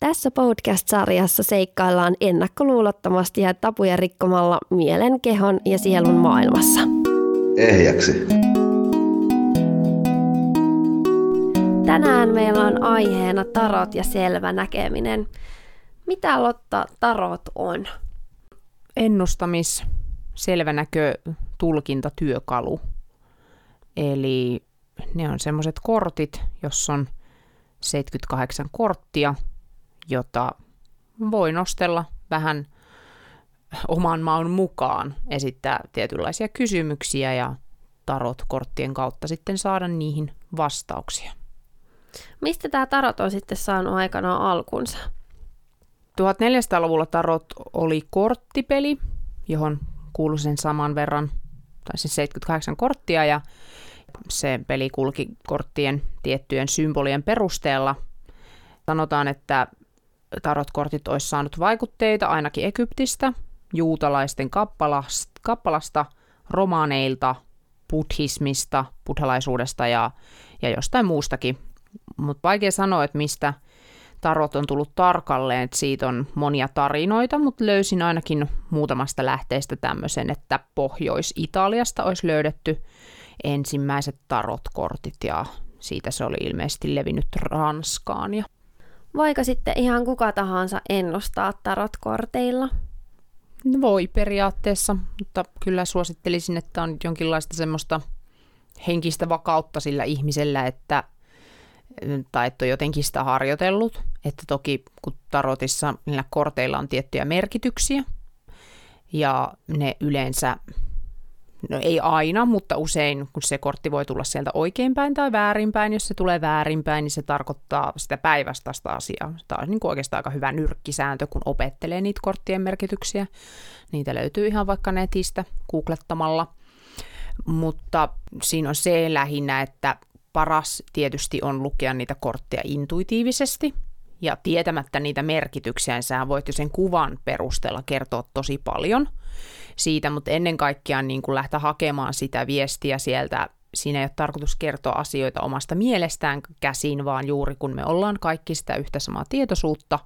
Tässä podcast-sarjassa seikkaillaan ennakkoluulottomasti ja tapuja rikkomalla mielen, kehon ja sielun maailmassa. Ehjäksi. Tänään meillä on aiheena tarot ja selvä näkeminen. Mitä Lotta tarot on? Ennustamis, selvänäkö, tulkintatyökalu. Eli ne on semmoiset kortit, jos on 78 korttia, jota voi nostella vähän oman maun mukaan, esittää tietynlaisia kysymyksiä ja tarot-korttien kautta sitten saada niihin vastauksia. Mistä tämä tarot on sitten saanut aikanaan alkunsa? 1400-luvulla tarot oli korttipeli, johon kuului sen saman verran, tai siis 78 korttia, ja se peli kulki korttien tiettyjen symbolien perusteella. Sanotaan, että tarotkortit olisi saanut vaikutteita ainakin Egyptistä, juutalaisten kappalasta, kappalasta romaaneilta, buddhismista, buddhalaisuudesta ja, ja jostain muustakin. Mutta vaikea sanoa, että mistä tarot on tullut tarkalleen, että siitä on monia tarinoita, mutta löysin ainakin muutamasta lähteestä tämmöisen, että Pohjois-Italiasta olisi löydetty ensimmäiset tarotkortit ja siitä se oli ilmeisesti levinnyt Ranskaan. Ja... Voiko sitten ihan kuka tahansa ennustaa tarotkorteilla? No voi periaatteessa, mutta kyllä suosittelisin, että on jonkinlaista semmoista henkistä vakautta sillä ihmisellä, että tai että on jotenkin sitä harjoitellut. Että toki kun tarotissa niillä korteilla on tiettyjä merkityksiä, ja ne yleensä no ei aina, mutta usein, kun se kortti voi tulla sieltä oikeinpäin tai väärinpäin, jos se tulee väärinpäin, niin se tarkoittaa sitä päinvastaista asiaa. Tämä on niin kuin oikeastaan aika hyvä nyrkkisääntö, kun opettelee niitä korttien merkityksiä. Niitä löytyy ihan vaikka netistä googlettamalla. Mutta siinä on se lähinnä, että paras tietysti on lukea niitä kortteja intuitiivisesti, ja tietämättä niitä merkityksiä, niin sä voit jo sen kuvan perusteella kertoa tosi paljon siitä, mutta ennen kaikkea niin kuin lähteä hakemaan sitä viestiä sieltä. Siinä ei ole tarkoitus kertoa asioita omasta mielestään käsin, vaan juuri kun me ollaan kaikki sitä yhtä samaa tietoisuutta,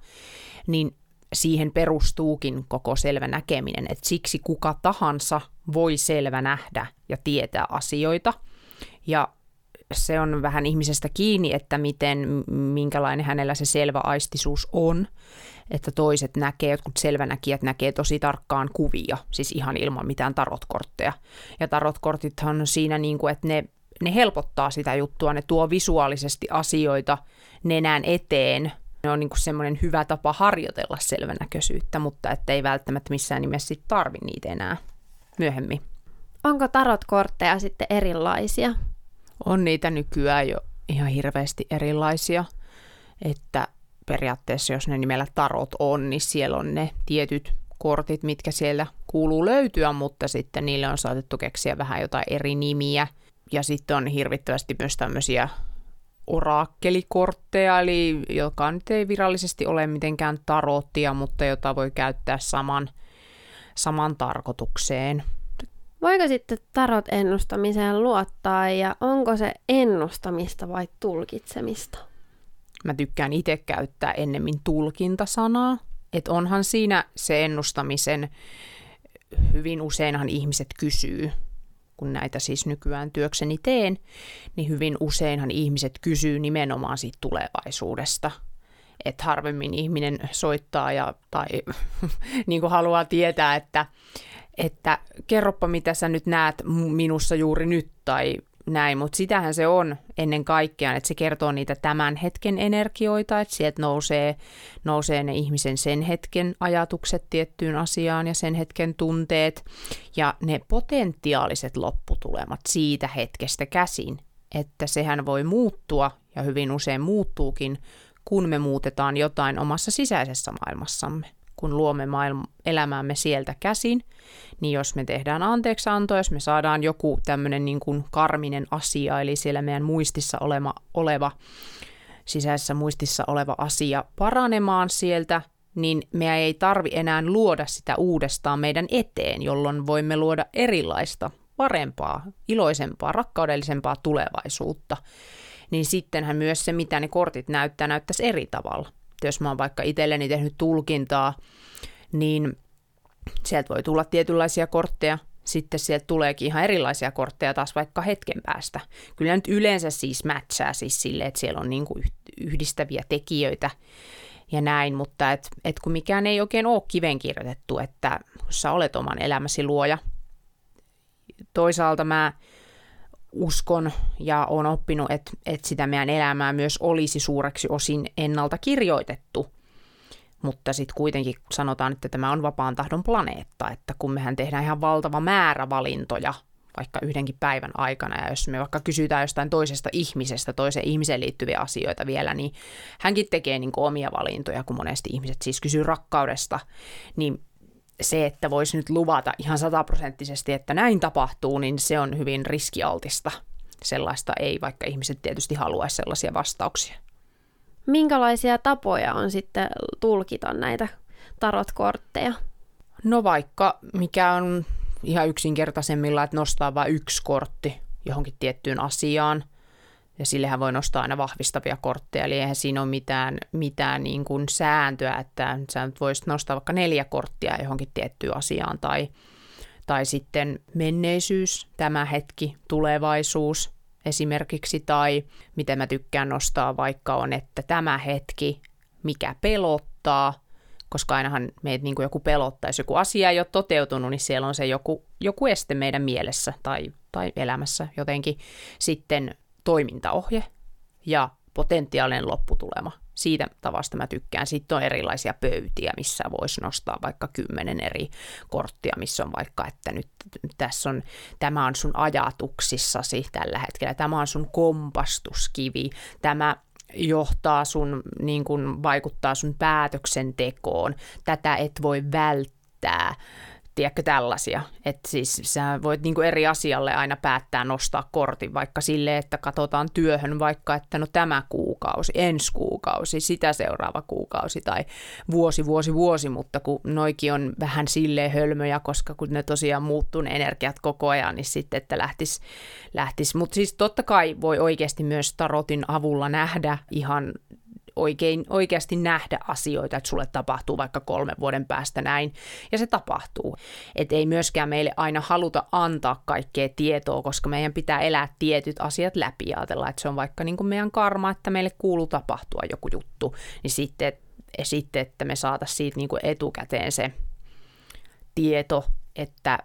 niin siihen perustuukin koko selvä näkeminen, että siksi kuka tahansa voi selvä nähdä ja tietää asioita. Ja se on vähän ihmisestä kiinni, että miten, minkälainen hänellä se selvä aistisuus on, että toiset näkee, jotkut selvänäkijät näkee tosi tarkkaan kuvia, siis ihan ilman mitään tarotkortteja. Ja tarotkortithan on siinä niin kuin, että ne, ne helpottaa sitä juttua, ne tuo visuaalisesti asioita nenään eteen, ne on niin kuin semmoinen hyvä tapa harjoitella selvänäköisyyttä, mutta ettei välttämättä missään nimessä sit tarvi niitä enää myöhemmin. Onko tarotkortteja sitten erilaisia? on niitä nykyään jo ihan hirveästi erilaisia, että periaatteessa jos ne nimellä tarot on, niin siellä on ne tietyt kortit, mitkä siellä kuuluu löytyä, mutta sitten niille on saatettu keksiä vähän jotain eri nimiä. Ja sitten on hirvittävästi myös tämmöisiä orakkelikortteja, eli joka nyt ei virallisesti ole mitenkään tarottia, mutta jota voi käyttää saman, saman tarkoitukseen. Voiko sitten tarot ennustamiseen luottaa ja onko se ennustamista vai tulkitsemista? Mä tykkään itse käyttää ennemmin tulkintasanaa, että onhan siinä se ennustamisen, hyvin useinhan ihmiset kysyy, kun näitä siis nykyään työkseni teen, niin hyvin useinhan ihmiset kysyy nimenomaan siitä tulevaisuudesta. Että harvemmin ihminen soittaa ja, tai niin kuin haluaa tietää, että että kerropa mitä sä nyt näet minussa juuri nyt tai näin, mutta sitähän se on ennen kaikkea, että se kertoo niitä tämän hetken energioita, että sieltä nousee, nousee ne ihmisen sen hetken ajatukset tiettyyn asiaan ja sen hetken tunteet ja ne potentiaaliset lopputulemat siitä hetkestä käsin, että sehän voi muuttua ja hyvin usein muuttuukin, kun me muutetaan jotain omassa sisäisessä maailmassamme kun luomme maailma, elämäämme sieltä käsin, niin jos me tehdään anteeksianto, jos me saadaan joku tämmöinen niin kuin karminen asia, eli siellä meidän muistissa oleva, oleva, sisäisessä muistissa oleva asia paranemaan sieltä, niin me ei tarvi enää luoda sitä uudestaan meidän eteen, jolloin voimme luoda erilaista, parempaa, iloisempaa, rakkaudellisempaa tulevaisuutta. Niin sittenhän myös se, mitä ne kortit näyttää, näyttäisi eri tavalla. Että jos mä oon vaikka itselleni tehnyt tulkintaa, niin sieltä voi tulla tietynlaisia kortteja, sitten sieltä tuleekin ihan erilaisia kortteja taas vaikka hetken päästä. Kyllä nyt yleensä siis mätsää siis sille, että siellä on niin kuin yhdistäviä tekijöitä ja näin, mutta et, et kun mikään ei oikein ole kiven kirjoitettu, että sä olet oman elämäsi luoja. Toisaalta mä uskon ja olen oppinut, että, että sitä meidän elämää myös olisi suureksi osin ennalta kirjoitettu. Mutta sitten kuitenkin sanotaan, että tämä on vapaan tahdon planeetta, että kun mehän tehdään ihan valtava määrä valintoja vaikka yhdenkin päivän aikana, ja jos me vaikka kysytään jostain toisesta ihmisestä, toiseen ihmiseen liittyviä asioita vielä, niin hänkin tekee niin omia valintoja, kun monesti ihmiset siis kysyy rakkaudesta, niin se, että voisi nyt luvata ihan sataprosenttisesti, että näin tapahtuu, niin se on hyvin riskialtista. Sellaista ei, vaikka ihmiset tietysti haluaisi sellaisia vastauksia. Minkälaisia tapoja on sitten tulkita näitä tarotkortteja? No vaikka mikä on ihan yksinkertaisemmilla, että nostaa vain yksi kortti johonkin tiettyyn asiaan. Ja sillehän voi nostaa aina vahvistavia kortteja, eli eihän siinä ole mitään, mitään niin kuin sääntöä, että sä nyt voisit nostaa vaikka neljä korttia johonkin tiettyyn asiaan, tai, tai sitten menneisyys, tämä hetki, tulevaisuus esimerkiksi, tai miten mä tykkään nostaa vaikka on, että tämä hetki, mikä pelottaa, koska ainahan meitä niin kuin joku pelottaa, jos joku asia ei ole toteutunut, niin siellä on se joku, joku este meidän mielessä tai, tai elämässä jotenkin. Sitten toimintaohje ja potentiaalinen lopputulema. Siitä tavasta mä tykkään. Sitten on erilaisia pöytiä, missä voisi nostaa vaikka kymmenen eri korttia, missä on vaikka, että nyt tässä on, tämä on sun ajatuksissasi tällä hetkellä, tämä on sun kompastuskivi, tämä johtaa sun, niin kun vaikuttaa sun päätöksentekoon, tätä et voi välttää, tiedätkö, tällaisia. Että siis sä voit niin kuin eri asialle aina päättää nostaa kortin, vaikka sille, että katsotaan työhön vaikka, että no tämä kuukausi, ensi kuukausi, sitä seuraava kuukausi tai vuosi, vuosi, vuosi, mutta kun noikin on vähän silleen hölmöjä, koska kun ne tosiaan muuttuu ne energiat koko ajan, niin sitten, että lähtis, lähtis. Mutta siis totta kai voi oikeasti myös tarotin avulla nähdä ihan oikein, oikeasti nähdä asioita, että sulle tapahtuu vaikka kolmen vuoden päästä näin, ja se tapahtuu. Että ei myöskään meille aina haluta antaa kaikkea tietoa, koska meidän pitää elää tietyt asiat läpi ja ajatella, että se on vaikka niin kuin meidän karma, että meille kuuluu tapahtua joku juttu, niin sitten, ja sitten että me saataisiin siitä niin kuin etukäteen se tieto, että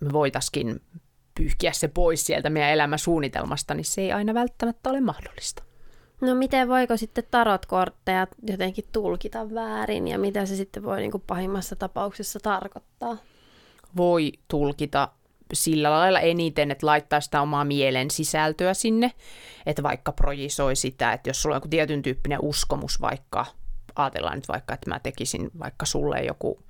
me voitaisiin pyyhkiä se pois sieltä meidän elämäsuunnitelmasta, niin se ei aina välttämättä ole mahdollista. No miten voiko sitten tarotkortteja jotenkin tulkita väärin ja mitä se sitten voi niin kuin pahimmassa tapauksessa tarkoittaa? Voi tulkita sillä lailla eniten, että laittaa sitä omaa mielen sisältöä sinne, että vaikka projisoi sitä, että jos sulla on joku tietyn tyyppinen uskomus vaikka, ajatellaan nyt vaikka, että mä tekisin vaikka sulle joku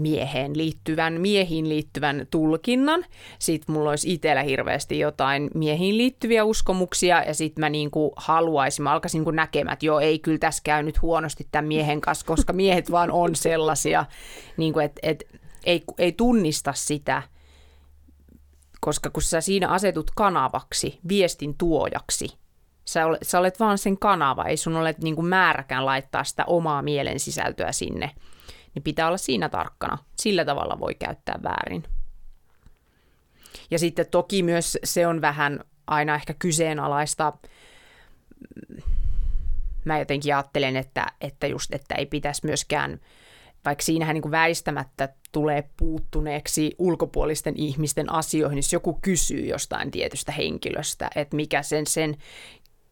mieheen liittyvän, miehiin liittyvän tulkinnan. Sitten mulla olisi itsellä hirveästi jotain miehiin liittyviä uskomuksia ja sitten mä niinku haluaisin, mä alkaisin niinku näkemään, että joo, ei kyllä tässä käy nyt huonosti tämän miehen kanssa, koska miehet vaan on sellaisia, niinku, että et, ei, ei tunnista sitä, koska kun sä siinä asetut kanavaksi, viestin tuojaksi, sä olet, sä olet vaan sen kanava, ei sun ole niinku määräkään laittaa sitä omaa mielen sisältöä sinne – niin pitää olla siinä tarkkana. Sillä tavalla voi käyttää väärin. Ja sitten toki myös se on vähän aina ehkä kyseenalaista. Mä jotenkin ajattelen, että, että just, että ei pitäisi myöskään, vaikka siinähän niin kuin väistämättä tulee puuttuneeksi ulkopuolisten ihmisten asioihin, jos joku kysyy jostain tietystä henkilöstä, että mikä sen, sen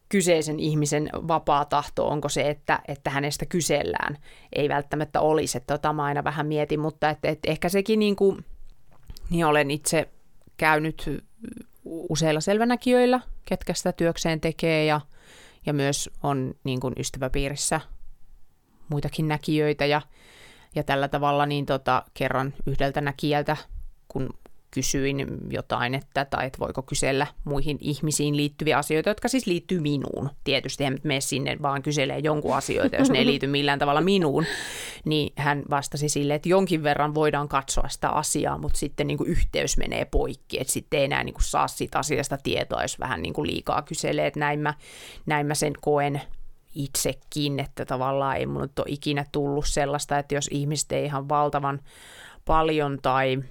kyseisen ihmisen vapaa tahto, onko se, että, että hänestä kysellään, ei välttämättä olisi. Että tota mä aina vähän mietin, mutta että, että ehkä sekin niin kuin, niin olen itse käynyt useilla selvänäkijöillä, ketkä sitä työkseen tekee ja, ja myös on niin kuin ystäväpiirissä muitakin näkijöitä ja, ja tällä tavalla niin tota, kerran yhdeltä näkijältä, kun kysyin jotain, että, tai että voiko kysellä muihin ihmisiin liittyviä asioita, jotka siis liittyy minuun. Tietysti hän mene sinne vaan kyselee jonkun asioita, jos ne ei liity millään tavalla minuun. Niin hän vastasi sille, että jonkin verran voidaan katsoa sitä asiaa, mutta sitten niin kuin yhteys menee poikki, että sitten ei enää niin kuin saa siitä asiasta tietoa, jos vähän niin kuin liikaa kyselee, että näin mä, näin mä sen koen itsekin, että tavallaan ei mun ole ikinä tullut sellaista, että jos ihmiset ei ihan valtavan paljon tai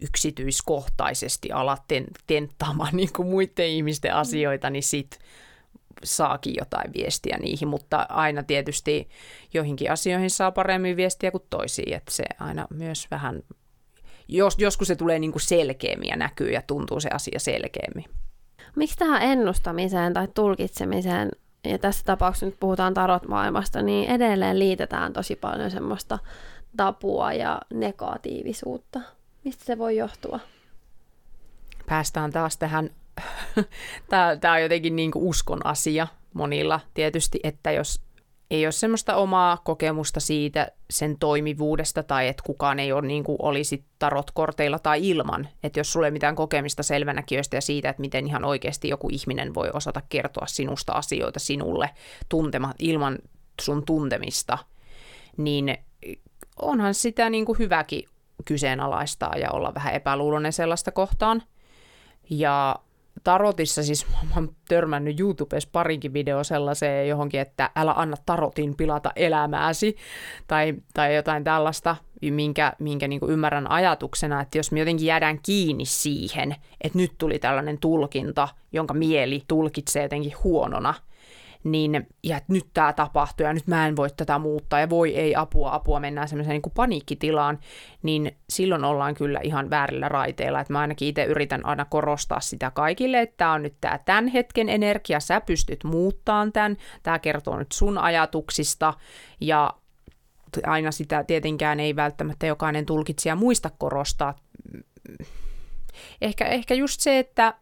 yksityiskohtaisesti ala tenttaamaan niin kuin muiden ihmisten asioita, niin sit saakin jotain viestiä niihin, mutta aina tietysti joihinkin asioihin saa paremmin viestiä kuin toisiin, että se aina myös vähän, jos, joskus se tulee niin kuin selkeämmin ja näkyy ja tuntuu se asia selkeämmin. Miksi tähän ennustamiseen tai tulkitsemiseen, ja tässä tapauksessa nyt puhutaan tarot-maailmasta, niin edelleen liitetään tosi paljon semmoista tapua ja negatiivisuutta? Mistä se voi johtua? Päästään taas tähän, tämä on jotenkin niin kuin uskon asia monilla tietysti, että jos ei ole semmoista omaa kokemusta siitä sen toimivuudesta tai että kukaan ei ole niin kuin olisi tarotkorteilla tai ilman. Että jos sulle ei mitään kokemista selvänäkijöistä ja siitä, että miten ihan oikeasti joku ihminen voi osata kertoa sinusta asioita sinulle tuntema, ilman sun tuntemista, niin onhan sitä niin kuin hyväkin kyseenalaistaa ja olla vähän epäluuloinen sellaista kohtaan. Ja tarotissa siis mä oon törmännyt YouTubessa parinkin video sellaiseen johonkin, että älä anna tarotin pilata elämääsi tai, tai jotain tällaista, minkä, minkä niin ymmärrän ajatuksena, että jos me jotenkin jäädään kiinni siihen, että nyt tuli tällainen tulkinta, jonka mieli tulkitsee jotenkin huonona, niin, ja että nyt tämä tapahtuu ja nyt mä en voi tätä muuttaa ja voi ei apua, apua, mennään semmoiseen niin paniikkitilaan, niin silloin ollaan kyllä ihan väärillä raiteilla. Että mä ainakin itse yritän aina korostaa sitä kaikille, että tämä on nyt tämä tämän hetken energia, sä pystyt muuttamaan tämän, tämä kertoo nyt sun ajatuksista ja aina sitä tietenkään ei välttämättä jokainen tulkitsija muista korostaa. Ehkä, ehkä just se, että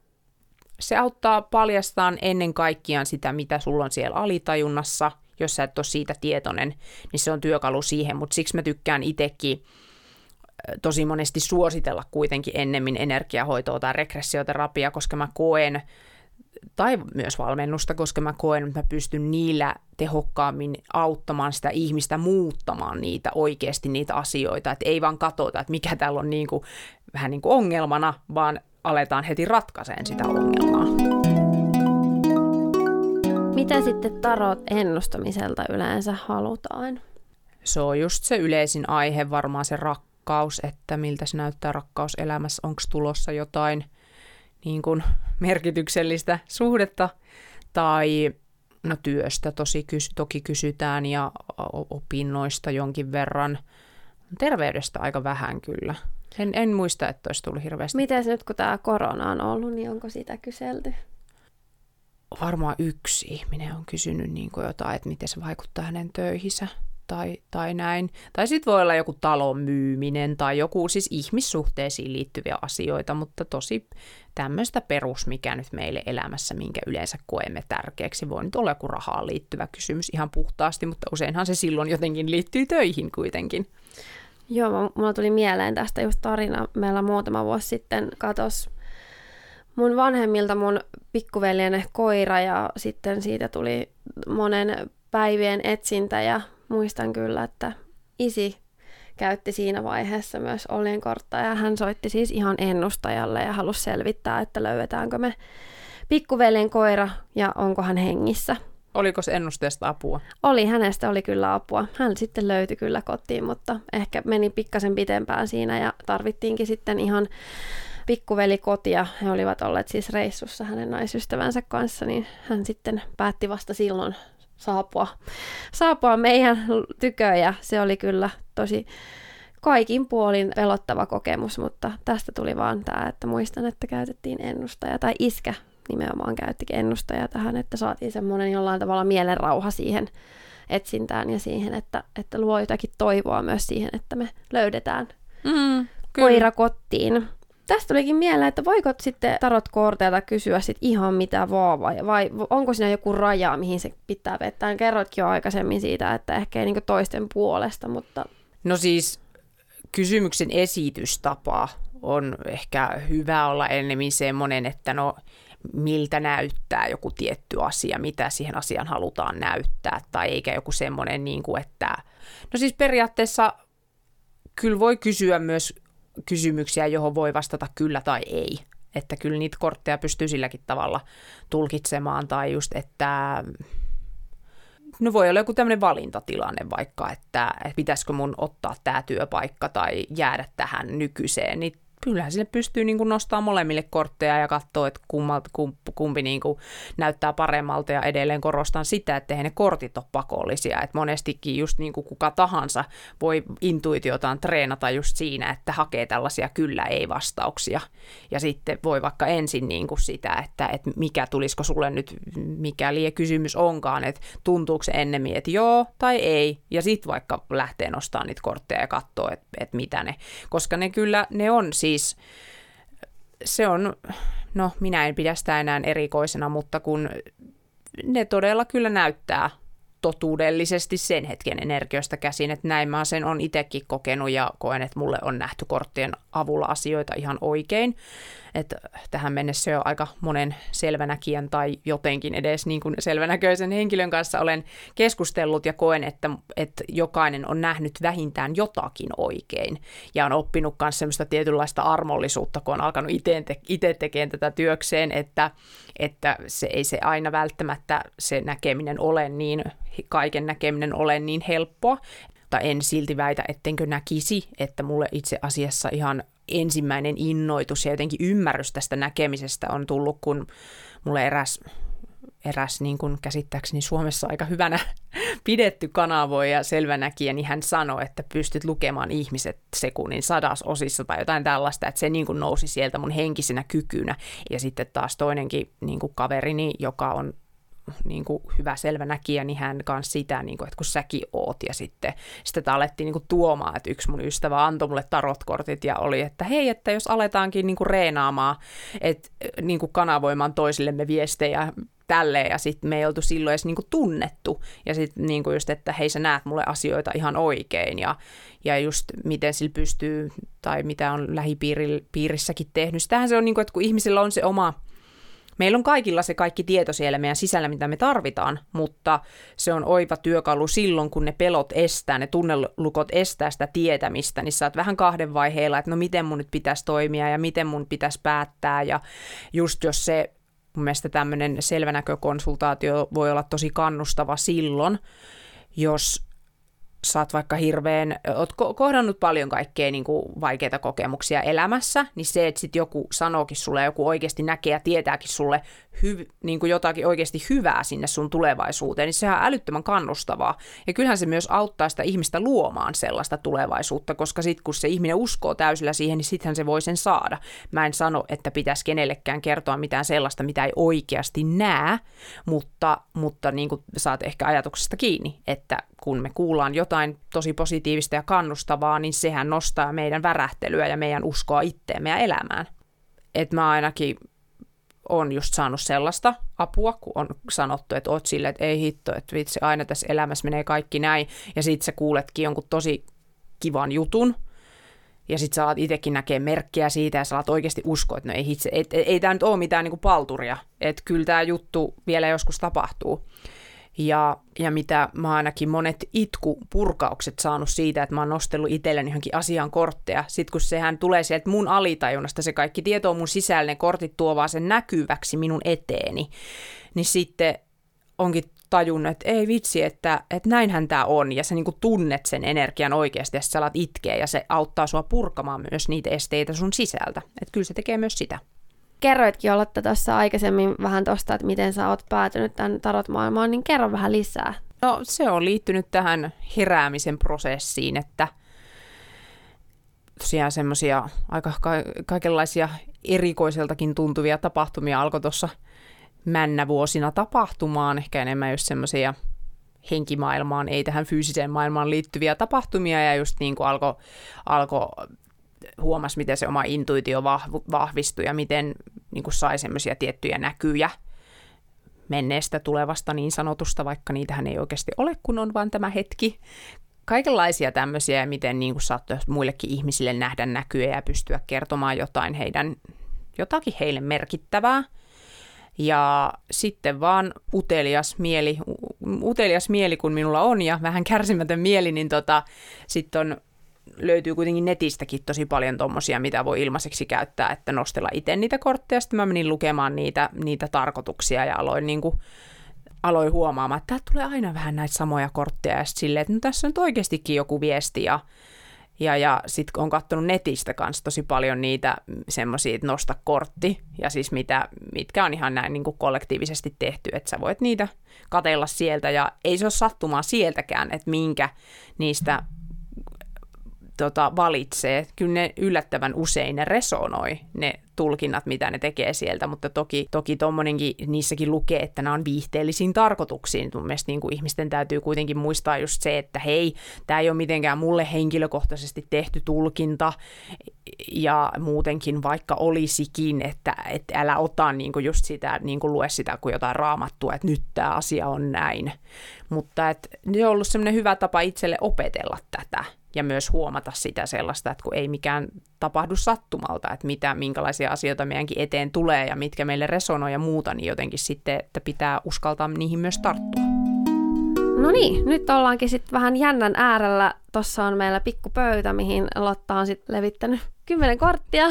se auttaa paljastaan ennen kaikkiaan sitä, mitä sulla on siellä alitajunnassa, jos sä et ole siitä tietoinen, niin se on työkalu siihen, mutta siksi mä tykkään itsekin tosi monesti suositella kuitenkin ennemmin energiahoitoa tai regressioterapiaa, koska mä koen, tai myös valmennusta, koska mä koen, että mä pystyn niillä tehokkaammin auttamaan sitä ihmistä muuttamaan niitä oikeasti niitä asioita, että ei vaan katsota, että mikä täällä on niin kuin, vähän niin kuin ongelmana, vaan aletaan heti ratkaiseen sitä ongelmaa. Mitä sitten tarot ennustamiselta yleensä halutaan? Se on just se yleisin aihe, varmaan se rakkaus, että miltä se näyttää rakkaus elämässä, onko tulossa jotain niin kuin merkityksellistä suhdetta tai no työstä tosi kysy, toki kysytään ja opinnoista jonkin verran. Terveydestä aika vähän kyllä. En, en muista, että olisi tullut hirveästi. Miten nyt, kun tämä korona on ollut, niin onko sitä kyselty? Varmaan yksi ihminen on kysynyt niin kuin jotain, että miten se vaikuttaa hänen töihinsä tai, tai näin. Tai sitten voi olla joku talon myyminen tai joku siis ihmissuhteisiin liittyviä asioita, mutta tosi tämmöistä perus, mikä nyt meille elämässä, minkä yleensä koemme tärkeäksi. Voi nyt olla joku rahaan liittyvä kysymys ihan puhtaasti, mutta useinhan se silloin jotenkin liittyy töihin kuitenkin. Joo, mulla tuli mieleen tästä just tarina. Meillä muutama vuosi sitten katos mun vanhemmilta mun pikkuveljen koira ja sitten siitä tuli monen päivien etsintä ja muistan kyllä, että isi käytti siinä vaiheessa myös oljenkortta ja hän soitti siis ihan ennustajalle ja halusi selvittää, että löydetäänkö me pikkuveljen koira ja onko hän hengissä. Oliko se ennusteesta apua? Oli, hänestä oli kyllä apua. Hän sitten löytyi kyllä kotiin, mutta ehkä meni pikkasen pitempään siinä ja tarvittiinkin sitten ihan pikkuveli kotia. He olivat olleet siis reissussa hänen naisystävänsä kanssa, niin hän sitten päätti vasta silloin saapua, saapua meidän tyköön ja se oli kyllä tosi kaikin puolin pelottava kokemus, mutta tästä tuli vaan tämä, että muistan, että käytettiin ennustaja tai iskä nimenomaan käyttikin ennustaja tähän, että saatiin semmoinen jollain tavalla mielenrauha siihen etsintään ja siihen, että, että luo jotakin toivoa myös siihen, että me löydetään mm, koira kotiin. Tästä tulikin mieleen, että voiko sitten tarot korteilta kysyä sit ihan mitä vaan vai, vai onko siinä joku raja, mihin se pitää vetää? Kerroitkin jo aikaisemmin siitä, että ehkä ei niin toisten puolesta, mutta... No siis kysymyksen esitystapa on ehkä hyvä olla ennemmin semmoinen, että no miltä näyttää joku tietty asia, mitä siihen asiaan halutaan näyttää, tai eikä joku semmoinen, niin kuin, että... No siis periaatteessa kyllä voi kysyä myös kysymyksiä, johon voi vastata kyllä tai ei. Että kyllä niitä kortteja pystyy silläkin tavalla tulkitsemaan, tai just, että no voi olla joku tämmöinen valintatilanne vaikka, että, että pitäisikö mun ottaa tämä työpaikka tai jäädä tähän nykyiseen, niin kyllähän sinne pystyy niin kuin nostamaan molemmille kortteja ja katsoa, että kummalta, kumpi niin kuin näyttää paremmalta ja edelleen korostan sitä, että ne kortit ole pakollisia, että monestikin just niin kuin kuka tahansa voi intuitiotaan treenata just siinä, että hakee tällaisia kyllä ei vastauksia. Ja sitten voi vaikka ensin niin kuin sitä, että, että mikä tulisiko sulle nyt, mikä kysymys onkaan, että tuntuuko se ennemmin, että joo tai ei. Ja sitten vaikka lähtee nostamaan niitä kortteja ja katsoa, että, että mitä ne, koska ne kyllä, ne on siis siis se on, no minä en pidä sitä enää erikoisena, mutta kun ne todella kyllä näyttää totuudellisesti sen hetken energioista käsin, että näin mä sen on itsekin kokenut ja koen, että mulle on nähty korttien avulla asioita ihan oikein. Että tähän mennessä jo aika monen selvänäkijän tai jotenkin edes niin kuin selvänäköisen henkilön kanssa olen keskustellut ja koen, että, että jokainen on nähnyt vähintään jotakin oikein ja on oppinut myös semmoista tietynlaista armollisuutta, kun on alkanut itse, te- tekemään tätä työkseen, että, että se ei se aina välttämättä se näkeminen ole niin, kaiken näkeminen ole niin helppoa, mutta en silti väitä, ettenkö näkisi, että mulle itse asiassa ihan ensimmäinen innoitus ja jotenkin ymmärrys tästä näkemisestä on tullut, kun mulle eräs eräs niin kuin käsittääkseni Suomessa aika hyvänä pidetty kanavoija selvänäkijä, niin hän sanoi, että pystyt lukemaan ihmiset sekunnin sadasosissa tai jotain tällaista, että se niin kuin nousi sieltä mun henkisenä kykynä. Ja sitten taas toinenkin niin kuin kaverini, joka on niin kuin hyvä selvä näkijä, niin hän kanssa sitä, niin kuin, että kun säkin oot, ja sitten sitä alettiin niin kuin tuomaan, että yksi mun ystävä antoi mulle tarotkortit, ja oli, että hei, että jos aletaankin niin kuin reenaamaan, että niin kuin kanavoimaan toisillemme viestejä tälleen, ja sitten me ei oltu silloin edes niinku tunnettu, ja sitten niinku just, että hei sä näet mulle asioita ihan oikein, ja, ja just miten sillä pystyy, tai mitä on lähipiirissäkin tehnyt. Sitähän se on, niinku, että kun ihmisillä on se oma Meillä on kaikilla se kaikki tieto siellä meidän sisällä, mitä me tarvitaan, mutta se on oiva työkalu silloin, kun ne pelot estää, ne tunnelukot estää sitä tietämistä, niin sä oot vähän kahden vaiheella, että no miten mun nyt pitäisi toimia ja miten mun pitäisi päättää. Ja just jos se mun mielestä tämmöinen selvänäkökonsultaatio voi olla tosi kannustava silloin, jos sä oot vaikka hirveän, oot kohdannut paljon kaikkea niin kuin vaikeita kokemuksia elämässä, niin se, että sit joku sanookin sulle, joku oikeasti näkee ja tietääkin sulle hy, niin kuin jotakin oikeasti hyvää sinne sun tulevaisuuteen, niin sehän on älyttömän kannustavaa. Ja kyllähän se myös auttaa sitä ihmistä luomaan sellaista tulevaisuutta, koska sitten kun se ihminen uskoo täysillä siihen, niin sittenhän se voi sen saada. Mä en sano, että pitäisi kenellekään kertoa mitään sellaista, mitä ei oikeasti näe, mutta, mutta niin kuin saat ehkä ajatuksesta kiinni, että kun me kuullaan jotain tosi positiivista ja kannustavaa, niin sehän nostaa meidän värähtelyä ja meidän uskoa itteemme ja elämään. Et mä ainakin on just saanut sellaista apua, kun on sanottu, että oot silleen, että ei hitto, että vitsi, aina tässä elämässä menee kaikki näin, ja sit sä kuuletkin jonkun tosi kivan jutun, ja sit sä alat itsekin näkee merkkejä siitä, ja sä alat oikeasti uskoa, että no ei, hitse, ei, ei, ei tämä nyt ole mitään niinku palturia, että kyllä tämä juttu vielä joskus tapahtuu. Ja, ja mitä mä ainakin monet itkupurkaukset saanut siitä, että mä oon nostellut itselleni johonkin asian kortteja. Sitten kun sehän tulee sieltä mun alitajunnasta, se kaikki tieto on mun sisällä, ne kortit tuo vaan sen näkyväksi minun eteeni. Niin sitten onkin tajunnut, että ei vitsi, että, että näinhän tämä on, ja sä niin tunnet sen energian oikeasti, ja sä alat itkeä, ja se auttaa sua purkamaan myös niitä esteitä sun sisältä. Että kyllä se tekee myös sitä kerroitkin Olotta tuossa aikaisemmin vähän tuosta, että miten sä oot päätynyt tämän tarot-maailmaan, niin kerro vähän lisää. No se on liittynyt tähän heräämisen prosessiin, että tosiaan semmoisia aika ka- kaikenlaisia erikoiseltakin tuntuvia tapahtumia alkoi tuossa männävuosina tapahtumaan, ehkä enemmän just semmoisia henkimaailmaan, ei tähän fyysiseen maailmaan liittyviä tapahtumia, ja just niin kuin alkoi alko huomasi, miten se oma intuitio vahvistui ja miten niin kuin sai semmoisia tiettyjä näkyjä menneestä tulevasta niin sanotusta, vaikka niitähän ei oikeasti ole, kun on vain tämä hetki. Kaikenlaisia tämmöisiä, miten niin kuin saattoi muillekin ihmisille nähdä näkyjä ja pystyä kertomaan jotain heidän, jotakin heille merkittävää. Ja sitten vaan utelias mieli, utelias mieli kun minulla on ja vähän kärsimätön mieli, niin tota, sitten on löytyy kuitenkin netistäkin tosi paljon tommosia, mitä voi ilmaiseksi käyttää, että nostella itse niitä kortteja. Sitten mä menin lukemaan niitä, niitä tarkoituksia ja aloin niin kuin aloin huomaamaan, että tulee aina vähän näitä samoja kortteja ja silleen, että no tässä on oikeastikin joku viesti ja ja, ja sitten on katsonut netistä kanssa tosi paljon niitä semmoisia, että nosta kortti, ja siis mitä, mitkä on ihan näin niin kuin kollektiivisesti tehty, että sä voit niitä katella sieltä, ja ei se ole sattumaa sieltäkään, että minkä niistä tota, valitsee. Kyllä ne yllättävän usein ne resonoi, ne tulkinnat, mitä ne tekee sieltä, mutta toki, toki tommonenkin, niissäkin lukee, että nämä on viihteellisiin tarkoituksiin. Mun mielestä niin kuin ihmisten täytyy kuitenkin muistaa just se, että hei, tämä ei ole mitenkään mulle henkilökohtaisesti tehty tulkinta, ja muutenkin vaikka olisikin, että, että älä ota niin kuin just sitä, niin kuin lue sitä kuin jotain raamattua, että nyt tämä asia on näin. Mutta että ne on ollut semmoinen hyvä tapa itselle opetella tätä ja myös huomata sitä sellaista, että kun ei mikään tapahdu sattumalta, että mitä, minkälaisia asioita meidänkin eteen tulee ja mitkä meille resonoi ja muuta, niin jotenkin sitten, että pitää uskaltaa niihin myös tarttua. No niin, nyt ollaankin sitten vähän jännän äärellä. Tuossa on meillä pikku pöytä, mihin Lotta on sitten levittänyt kymmenen korttia.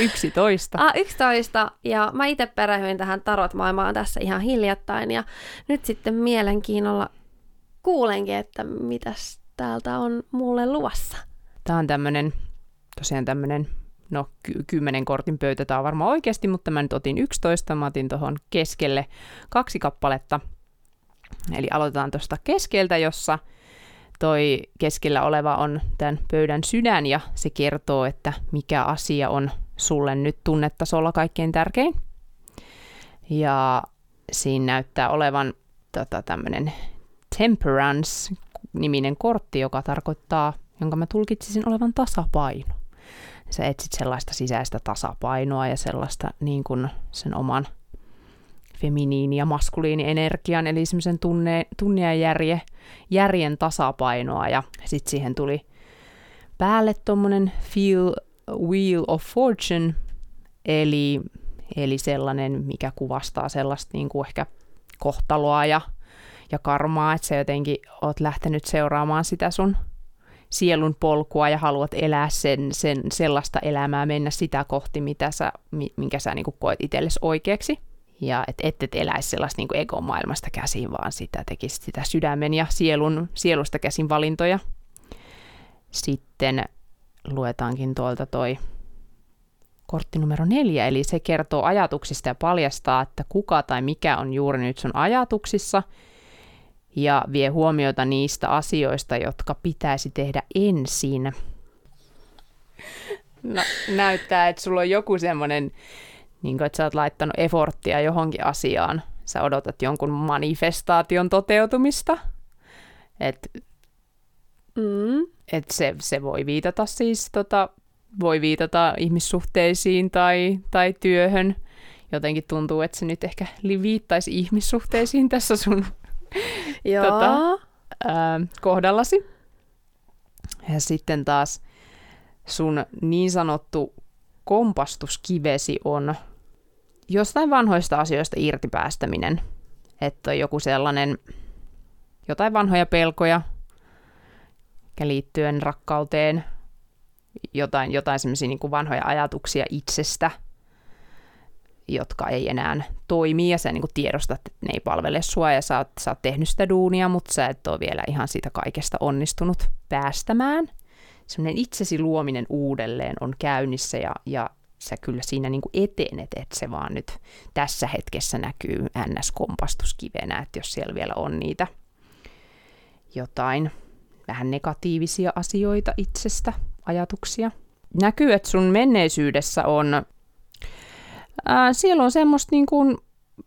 Yksitoista. ah, yksitoista. Ja mä itse perehyin tähän tarot-maailmaan tässä ihan hiljattain. Ja nyt sitten mielenkiinnolla kuulenkin, että mitäs täältä on mulle luvassa? Tämä on tämmöinen, tosiaan tämmöinen, no ky- kymmenen kortin pöytä, tämä on varmaan oikeasti, mutta mä nyt otin 11, mä otin tuohon keskelle kaksi kappaletta. Eli aloitetaan tuosta keskeltä, jossa toi keskellä oleva on tämän pöydän sydän ja se kertoo, että mikä asia on sulle nyt tunnetasolla kaikkein tärkein. Ja siinä näyttää olevan tota, tämmöinen temperance niminen kortti, joka tarkoittaa, jonka mä tulkitsisin olevan tasapaino. Sä etsit sellaista sisäistä tasapainoa ja sellaista niin kuin sen oman feminiini- ja maskuliini-energian, eli semmoisen tunne, tunne ja järje, järjen tasapainoa. Ja sitten siihen tuli päälle tuommoinen Feel Wheel of Fortune, eli, eli sellainen, mikä kuvastaa sellaista niin kuin ehkä kohtaloa ja ja karmaa, että sä jotenkin oot lähtenyt seuraamaan sitä sun sielun polkua ja haluat elää sen, sen sellaista elämää, mennä sitä kohti, mitä sä, minkä sä niin koet itsellesi oikeaksi. Ja et, et, et eläisi sellaista niin egomaailmasta käsin, vaan sitä tekisi sitä sydämen ja sielun, sielusta käsin valintoja. Sitten luetaankin tuolta toi kortti numero neljä, eli se kertoo ajatuksista ja paljastaa, että kuka tai mikä on juuri nyt sun ajatuksissa – ja vie huomiota niistä asioista, jotka pitäisi tehdä ensin. No, näyttää, että sulla on joku semmoinen, niin kuin, että sä oot laittanut eforttia johonkin asiaan. Sä odotat jonkun manifestaation toteutumista. Et, mm. et se, se voi viitata siis, tota, voi viitata ihmissuhteisiin tai, tai työhön. Jotenkin tuntuu, että se nyt ehkä viittaisi ihmissuhteisiin tässä sun tota, ää, kohdallasi. Ja sitten taas sun niin sanottu kompastuskivesi on jostain vanhoista asioista irtipäästäminen. Että on joku sellainen, jotain vanhoja pelkoja, liittyen rakkauteen, jotain, jotain semmoisia niin vanhoja ajatuksia itsestä – jotka ei enää toimi ja sä niin tiedostat, että ne ei palvele sua ja sä oot, sä oot tehnyt sitä duunia, mutta sä et ole vielä ihan siitä kaikesta onnistunut päästämään. Semmoinen itsesi luominen uudelleen on käynnissä ja, ja sä kyllä siinä niin etenet, että se vaan nyt tässä hetkessä näkyy NS-kompastuskivenä, että jos siellä vielä on niitä jotain vähän negatiivisia asioita itsestä, ajatuksia. Näkyy, että sun menneisyydessä on ää, siellä on semmoista niin kuin,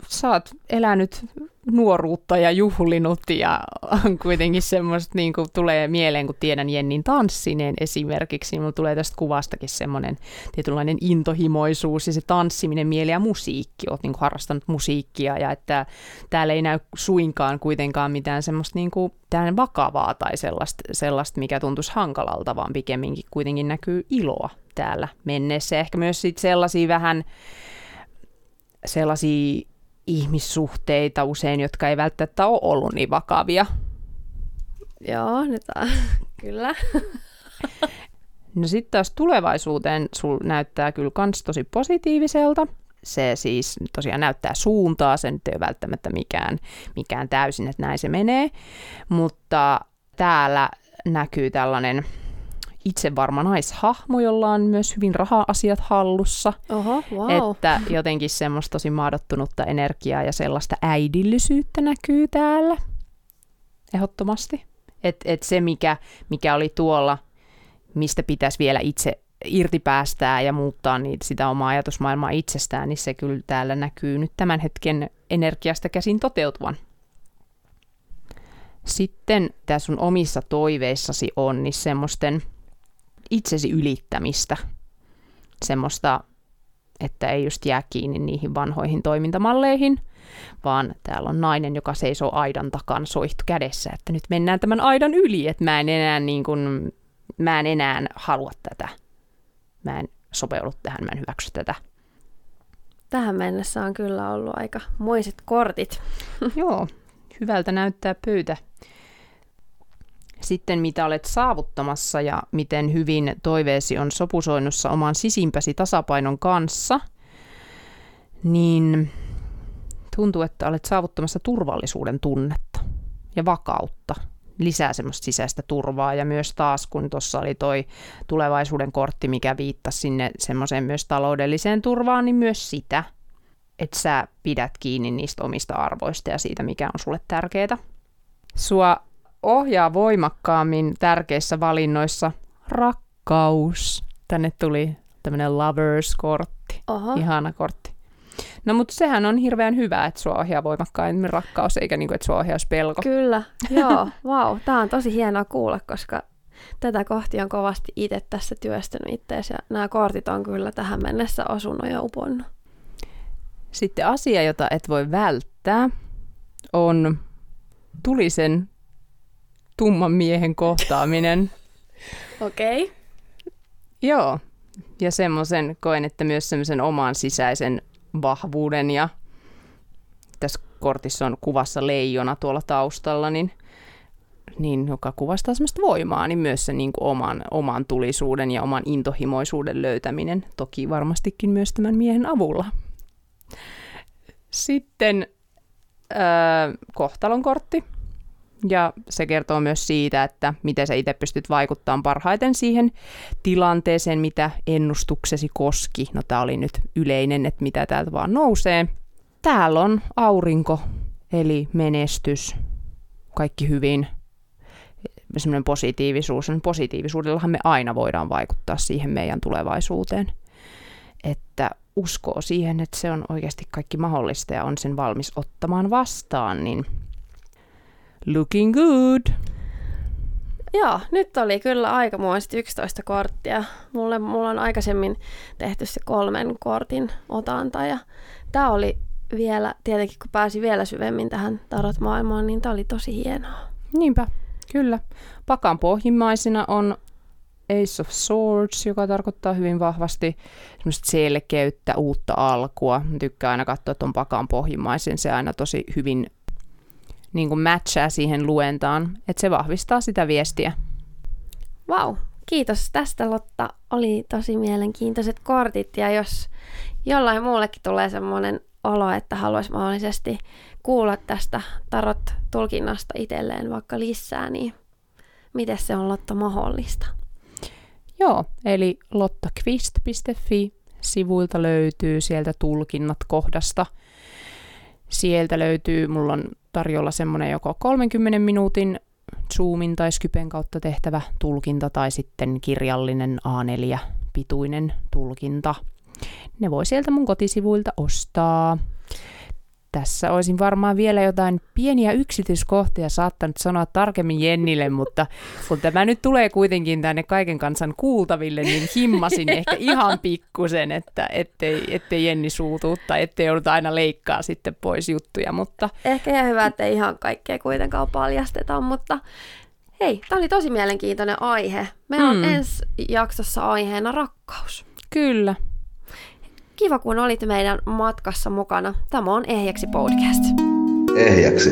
sä oot elänyt nuoruutta ja juhlinut ja on kuitenkin semmoista, niin kuin tulee mieleen, kun tiedän Jennin tanssineen esimerkiksi, niin mulla tulee tästä kuvastakin semmoinen tietynlainen intohimoisuus ja se tanssiminen, mieli ja musiikki, oot niin kuin harrastanut musiikkia ja että täällä ei näy suinkaan kuitenkaan mitään semmoista niin kuin, vakavaa tai sellaista, sellaista, mikä tuntuisi hankalalta, vaan pikemminkin kuitenkin näkyy iloa täällä menneessä. Ehkä myös sit sellaisia vähän sellaisia ihmissuhteita usein, jotka ei välttämättä ole ollut niin vakavia. Joo, nyt on. kyllä. no sitten taas tulevaisuuteen sul näyttää kyllä kans tosi positiiviselta. se siis tosiaan näyttää suuntaa, se nyt ei ole välttämättä mikään, mikään täysin, että näin se menee, mutta täällä näkyy tällainen itsevarma naishahmo, jolla on myös hyvin raha-asiat hallussa. Oho, wow. Että jotenkin semmoista tosi maadottunutta energiaa ja sellaista äidillisyyttä näkyy täällä. Ehdottomasti. Että et se, mikä, mikä oli tuolla, mistä pitäisi vielä itse irti päästää ja muuttaa niitä, sitä omaa ajatusmaailmaa itsestään, niin se kyllä täällä näkyy nyt tämän hetken energiasta käsin toteutuvan. Sitten tämä sun omissa toiveissasi on, niin semmoisten itsesi ylittämistä, semmoista, että ei just jää kiinni niihin vanhoihin toimintamalleihin, vaan täällä on nainen, joka seisoo aidan takana soihtu kädessä, että nyt mennään tämän aidan yli, että mä en enää, niin kuin, mä en enää halua tätä. Mä en sopeudu tähän, mä en hyväksy tätä. Tähän mennessä on kyllä ollut aika moiset kortit. Joo, hyvältä näyttää pöytä. Sitten mitä olet saavuttamassa ja miten hyvin toiveesi on sopusoinnussa oman sisimpäsi tasapainon kanssa, niin tuntuu, että olet saavuttamassa turvallisuuden tunnetta ja vakautta. Lisää semmoista sisäistä turvaa ja myös taas kun tuossa oli toi tulevaisuuden kortti, mikä viittasi sinne semmoiseen myös taloudelliseen turvaan, niin myös sitä, että sä pidät kiinni niistä omista arvoista ja siitä, mikä on sulle tärkeää. Sua ohjaa voimakkaammin tärkeissä valinnoissa rakkaus. Tänne tuli tämmöinen lovers-kortti. Oho. Ihana kortti. No mutta sehän on hirveän hyvä, että sua ohjaa voimakkaammin rakkaus, eikä niin kuin, että sua ohjaus pelko. Kyllä, joo, wow. Tämä on tosi hienoa kuulla, koska tätä kohti on kovasti itse tässä työstänyt itseäsi ja nämä kortit on kyllä tähän mennessä osunut ja uponnut. Sitten asia, jota et voi välttää, on tulisen tumman miehen kohtaaminen. Okei. Okay. Joo, ja semmoisen koen, että myös semmoisen oman sisäisen vahvuuden ja tässä kortissa on kuvassa leijona tuolla taustalla, niin, niin joka kuvastaa semmoista voimaa, niin myös se niin kuin oman, oman tulisuuden ja oman intohimoisuuden löytäminen, toki varmastikin myös tämän miehen avulla. Sitten äh, kohtalon kortti. Ja se kertoo myös siitä, että miten sä itse pystyt vaikuttamaan parhaiten siihen tilanteeseen, mitä ennustuksesi koski. No tää oli nyt yleinen, että mitä täältä vaan nousee. Täällä on aurinko, eli menestys, kaikki hyvin, semmoinen positiivisuus. Positiivisuudellahan me aina voidaan vaikuttaa siihen meidän tulevaisuuteen. Että uskoo siihen, että se on oikeasti kaikki mahdollista ja on sen valmis ottamaan vastaan, niin looking good. Joo, nyt oli kyllä aikamoisesti 11 korttia. Mulle, mulla on aikaisemmin tehty se kolmen kortin otanta ja tämä oli vielä, tietenkin kun pääsi vielä syvemmin tähän tarot-maailmaan, niin tämä oli tosi hienoa. Niinpä, kyllä. Pakan pohjimmaisena on Ace of Swords, joka tarkoittaa hyvin vahvasti selkeyttä, uutta alkua. Mä tykkään aina katsoa on pakan pohjimmaisen, se aina tosi hyvin niin kuin matchaa siihen luentaan, että se vahvistaa sitä viestiä. Vau, wow. kiitos tästä Lotta. Oli tosi mielenkiintoiset kortit ja jos jollain muullekin tulee semmoinen olo, että haluaisi mahdollisesti kuulla tästä tarot-tulkinnasta itselleen vaikka lisää, niin miten se on Lotta mahdollista? Joo, eli lottakvist.fi sivuilta löytyy sieltä tulkinnat kohdasta. Sieltä löytyy, mulla on tarjolla semmoinen joko 30 minuutin Zoomin tai Skypen kautta tehtävä tulkinta tai sitten kirjallinen A4-pituinen tulkinta. Ne voi sieltä mun kotisivuilta ostaa. Tässä olisin varmaan vielä jotain pieniä yksityiskohtia saattanut sanoa tarkemmin Jennille, mutta kun tämä nyt tulee kuitenkin tänne kaiken kansan kuultaville, niin himmasin ehkä ihan pikkusen, että ettei, ettei Jenni suutu tai ettei jouduta aina leikkaa sitten pois juttuja. Mutta... Ehkä ihan hyvä, että ihan kaikkea kuitenkaan paljasteta, mutta hei, tämä oli tosi mielenkiintoinen aihe. Meillä on mm. ensi jaksossa aiheena rakkaus. Kyllä, Kiva, kun olit meidän matkassa mukana. Tämä on Ehjäksi podcast. Ehjäksi.